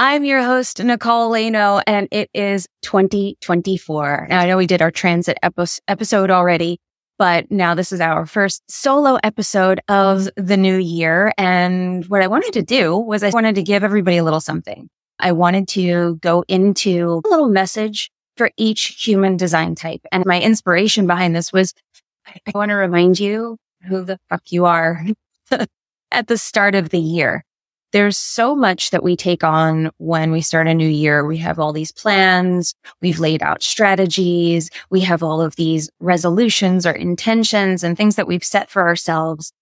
I'm your host, Nicole Laino, and it is 2024. Now, I know we did our transit epi- episode already, but now this is our first solo episode of the new year. And what I wanted to do was I wanted to give everybody a little something. I wanted to go into a little message for each human design type. And my inspiration behind this was I want to remind you who the fuck you are at the start of the year. There's so much that we take on when we start a new year. We have all these plans. We've laid out strategies. We have all of these resolutions or intentions and things that we've set for ourselves.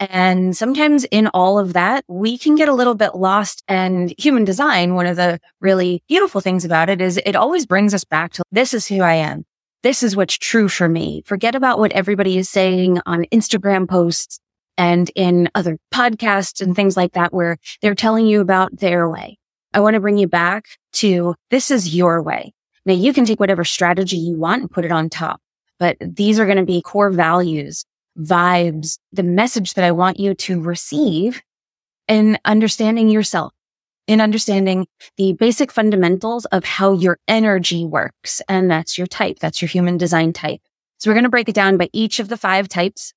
And sometimes in all of that, we can get a little bit lost. And human design, one of the really beautiful things about it is it always brings us back to this is who I am this is what's true for me. Forget about what everybody is saying on Instagram posts and in other podcasts and things like that, where they're telling you about their way. I want to bring you back to this is your way. Now you can take whatever strategy you want and put it on top, but these are going to be core values, vibes, the message that I want you to receive in understanding yourself in understanding the basic fundamentals of how your energy works. And that's your type. That's your human design type. So we're going to break it down by each of the five types.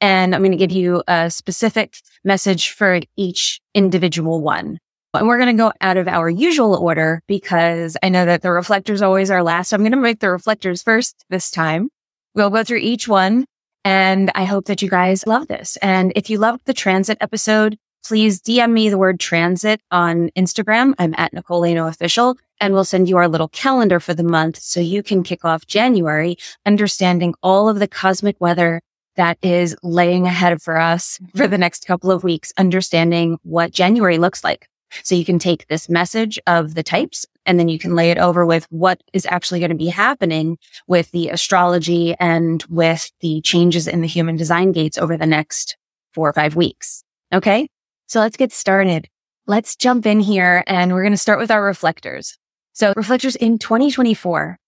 And I'm going to give you a specific message for each individual one. And we're going to go out of our usual order because I know that the reflectors always are last. So I'm going to make the reflectors first this time. We'll go through each one. And I hope that you guys love this. And if you loved the transit episode, please DM me the word transit on Instagram. I'm at Nicole Laino official and we'll send you our little calendar for the month so you can kick off January understanding all of the cosmic weather that is laying ahead for us for the next couple of weeks, understanding what January looks like. So you can take this message of the types and then you can lay it over with what is actually going to be happening with the astrology and with the changes in the human design gates over the next four or five weeks. Okay. So let's get started. Let's jump in here and we're going to start with our reflectors. So reflectors in 2024,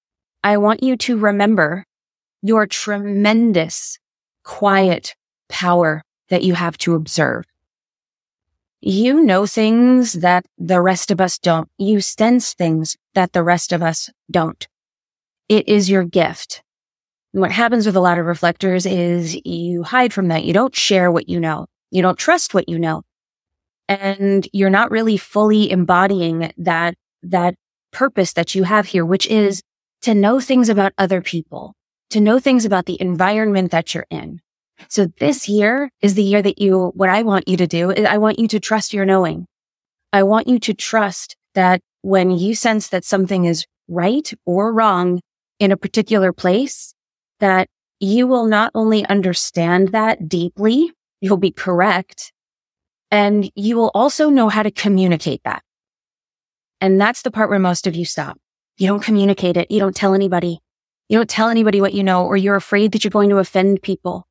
I want you to remember your tremendous quiet power that you have to observe. You know things that the rest of us don't. You sense things that the rest of us don't. It is your gift. What happens with a lot of reflectors is you hide from that. You don't share what you know. You don't trust what you know and you're not really fully embodying that, that purpose that you have here, which is to know things about other people, to know things about the environment that you're in. So this year is the year that you, what I want you to do is I want you to trust your knowing. I want you to trust that when you sense that something is right or wrong in a particular place, that you will not only understand that deeply, you'll be correct, and you will also know how to communicate that. And that's the part where most of you stop. You don't communicate it. You don't tell anybody. You don't tell anybody what you know, or you're afraid that you're going to offend people.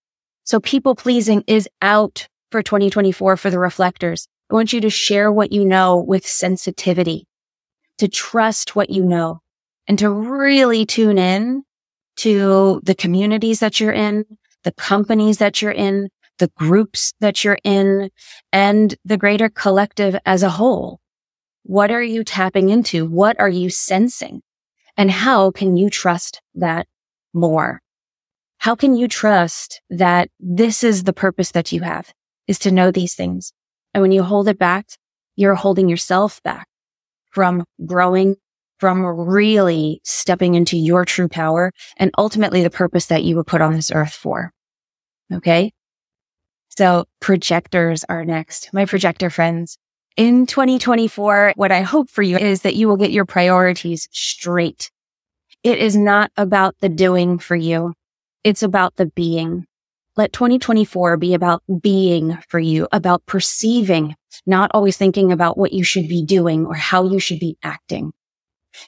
So people pleasing is out for 2024 for the reflectors. I want you to share what you know with sensitivity, to trust what you know and to really tune in to the communities that you're in, the companies that you're in, the groups that you're in and the greater collective as a whole. What are you tapping into? What are you sensing? And how can you trust that more? How can you trust that this is the purpose that you have is to know these things? And when you hold it back, you're holding yourself back from growing, from really stepping into your true power and ultimately the purpose that you were put on this earth for. Okay. So projectors are next. My projector friends. In 2024, what I hope for you is that you will get your priorities straight. It is not about the doing for you. It's about the being. Let 2024 be about being for you, about perceiving not always thinking about what you should be doing or how you should be acting?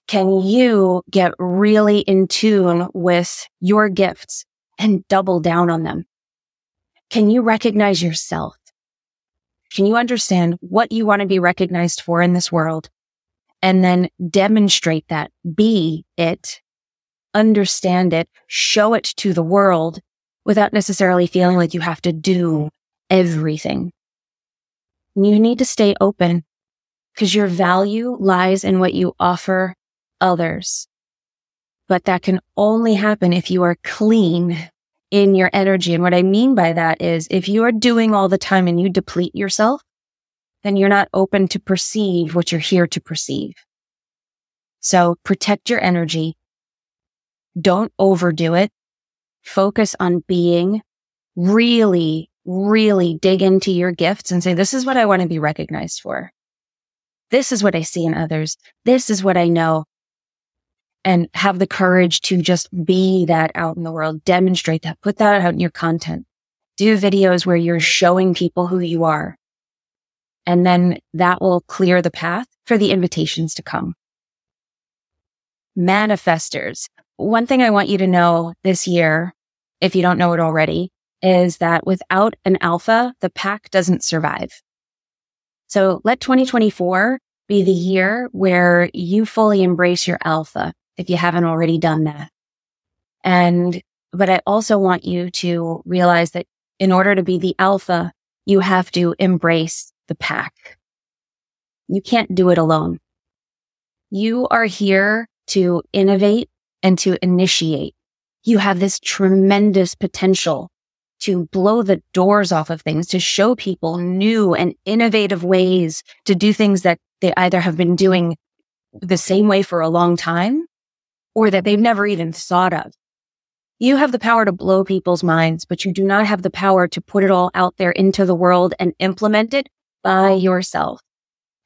Can you get really in tune with your gifts and double down on them? Can you recognize yourself? Can you understand what you want to be recognized for in this world? And then demonstrate that, be it, understand it, show it to the world without necessarily feeling like you have to do everything. You need to stay open because your value lies in what you offer others. But that can only happen if you are clean in your energy. And what I mean by that is if you are doing all the time and you deplete yourself, then you're not open to perceive what you're here to perceive. So protect your energy. Don't overdo it. Focus on being really, really dig into your gifts and say, this is what I want to be recognized for. This is what I see in others. This is what I know and have the courage to just be that out in the world, demonstrate that, put that out in your content, do videos where you're showing people who you are. And then that will clear the path for the invitations to come. Manifestors. One thing I want you to know this year, if you don't know it already, is that without an alpha, the pack doesn't survive. So let 2024 be the year where you fully embrace your alpha if you haven't already done that. And, but I also want you to realize that in order to be the alpha, you have to embrace the pack. You can't do it alone. You are here to innovate and to initiate. You have this tremendous potential to blow the doors off of things, to show people new and innovative ways to do things that they either have been doing the same way for a long time or that they've never even thought of. You have the power to blow people's minds, but you do not have the power to put it all out there into the world and implement it by yourself.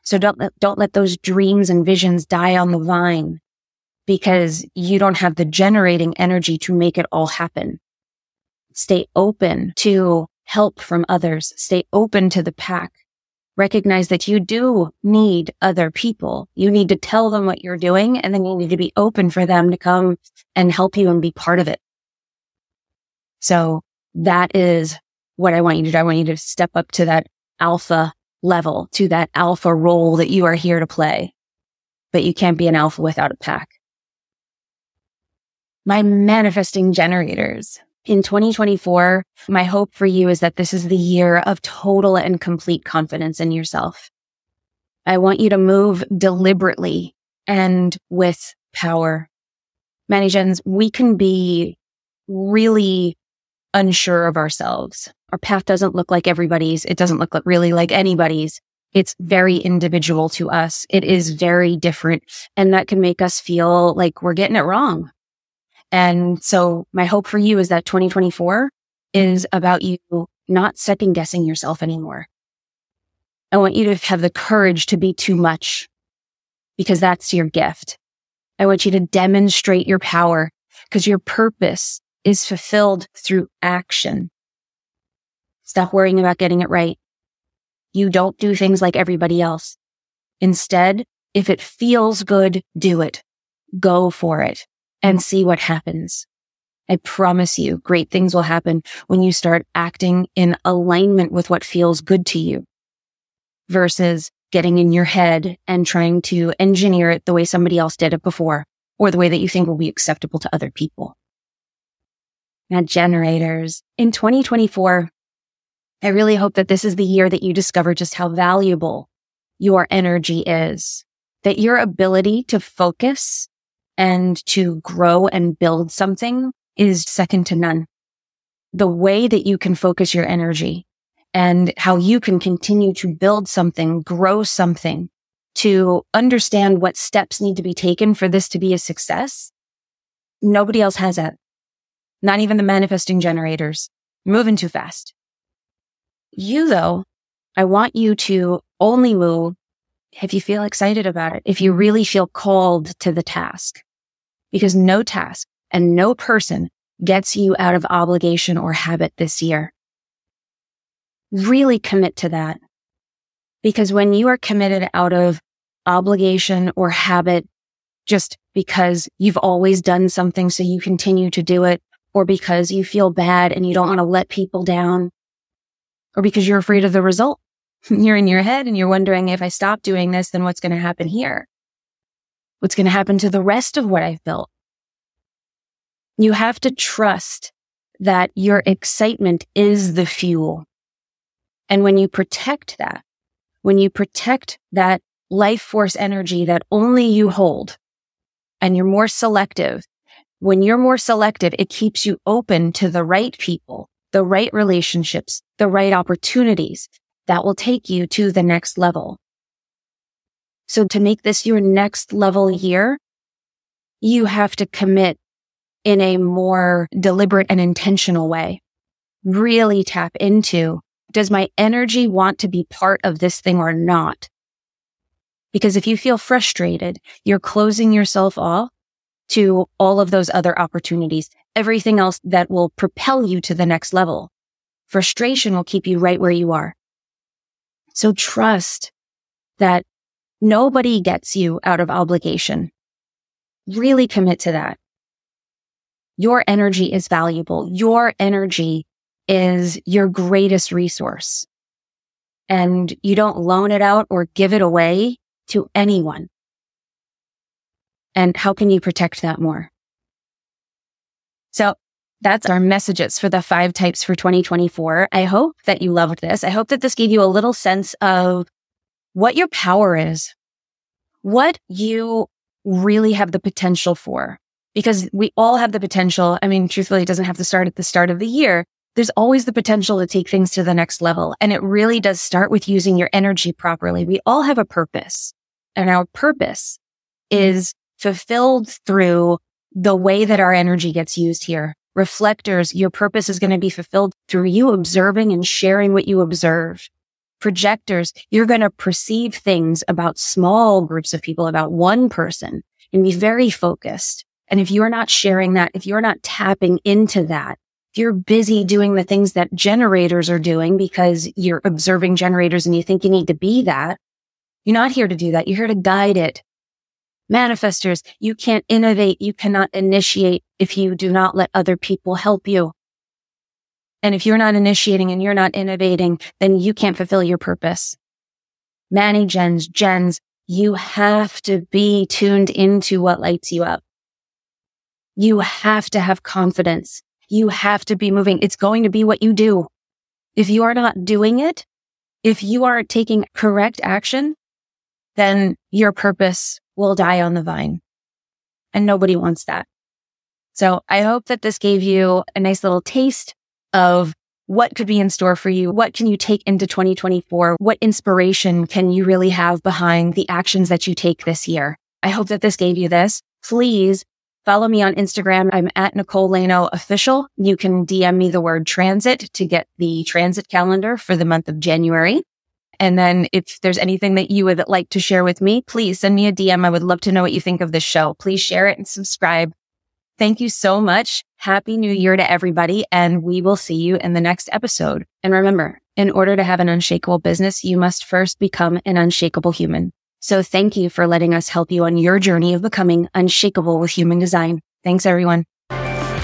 So don't let, don't let those dreams and visions die on the vine because you don't have the generating energy to make it all happen. Stay open to help from others. Stay open to the pack recognize that you do need other people. You need to tell them what you're doing and then you need to be open for them to come and help you and be part of it. So that is what I want you to do. I want you to step up to that alpha level, to that alpha role that you are here to play. But you can't be an alpha without a pack. My manifesting generators in 2024, my hope for you is that this is the year of total and complete confidence in yourself. I want you to move deliberately and with power. Many gens, we can be really unsure of ourselves. Our path doesn't look like everybody's. It doesn't look really like anybody's. It's very individual to us. It is very different. And that can make us feel like we're getting it wrong. And so my hope for you is that 2024 is about you not second guessing yourself anymore. I want you to have the courage to be too much because that's your gift. I want you to demonstrate your power because your purpose is fulfilled through action. Stop worrying about getting it right. You don't do things like everybody else. Instead, if it feels good, do it. Go for it and see what happens. I promise you great things will happen when you start acting in alignment with what feels good to you versus getting in your head and trying to engineer it the way somebody else did it before or the way that you think will be acceptable to other people. Now, generators in 2024, I really hope that this is the year that you discover just how valuable your energy is, that your ability to focus and to grow and build something is second to none. The way that you can focus your energy and how you can continue to build something, grow something to understand what steps need to be taken for this to be a success. Nobody else has that. Not even the manifesting generators moving too fast. You though, I want you to only move if you feel excited about it, if you really feel called to the task because no task and no person gets you out of obligation or habit this year. Really commit to that. Because when you are committed out of obligation or habit, just because you've always done something, so you continue to do it, or because you feel bad and you don't want to let people down, or because you're afraid of the result. You're in your head and you're wondering if I stop doing this, then what's going to happen here? What's going to happen to the rest of what I've built? You have to trust that your excitement is the fuel. And when you protect that, when you protect that life force energy that only you hold and you're more selective, when you're more selective, it keeps you open to the right people, the right relationships, the right opportunities that will take you to the next level. So to make this your next level year, you have to commit in a more deliberate and intentional way. Really tap into, does my energy want to be part of this thing or not? Because if you feel frustrated, you're closing yourself off to all of those other opportunities, everything else that will propel you to the next level. Frustration will keep you right where you are. So trust that nobody gets you out of obligation. Really commit to that. Your energy is valuable. Your energy is your greatest resource. And you don't loan it out or give it away to anyone. And how can you protect that more? So that's our messages for the five types for 2024. I hope that you loved this. I hope that this gave you a little sense of what your power is, what you really have the potential for, because we all have the potential. I mean, truthfully, it doesn't have to start at the start of the year. There's always the potential to take things to the next level. And it really does start with using your energy properly. We all have a purpose and our purpose is fulfilled through the way that our energy gets used here. Reflectors, your purpose is going to be fulfilled through you observing and sharing what you observe. Projectors, you're going to perceive things about small groups of people, about one person and be very focused. And if you're not sharing that, if you're not tapping into that, if you're busy doing the things that generators are doing because you're observing generators and you think you need to be that, you're not here to do that. You're here to guide it Manifestors, you can't innovate. You cannot initiate if you do not let other people help you. And if you're not initiating and you're not innovating, then you can't fulfill your purpose. Manny gens, gens, you have to be tuned into what lights you up. You have to have confidence. You have to be moving. It's going to be what you do. If you are not doing it, if you aren't taking correct action, then your purpose will die on the vine. And nobody wants that. So I hope that this gave you a nice little taste of what could be in store for you. What can you take into 2024? What inspiration can you really have behind the actions that you take this year? I hope that this gave you this. Please follow me on Instagram. I'm at Nicole Laino official. You can DM me the word transit to get the transit calendar for the month of January. And then if there's anything that you would like to share with me, please send me a DM. I would love to know what you think of this show. Please share it and subscribe. Thank you so much. Happy New Year to everybody. And we will see you in the next episode. And remember, in order to have an unshakable business, you must first become an unshakable human. So thank you for letting us help you on your journey of becoming unshakable with human design. Thanks, everyone.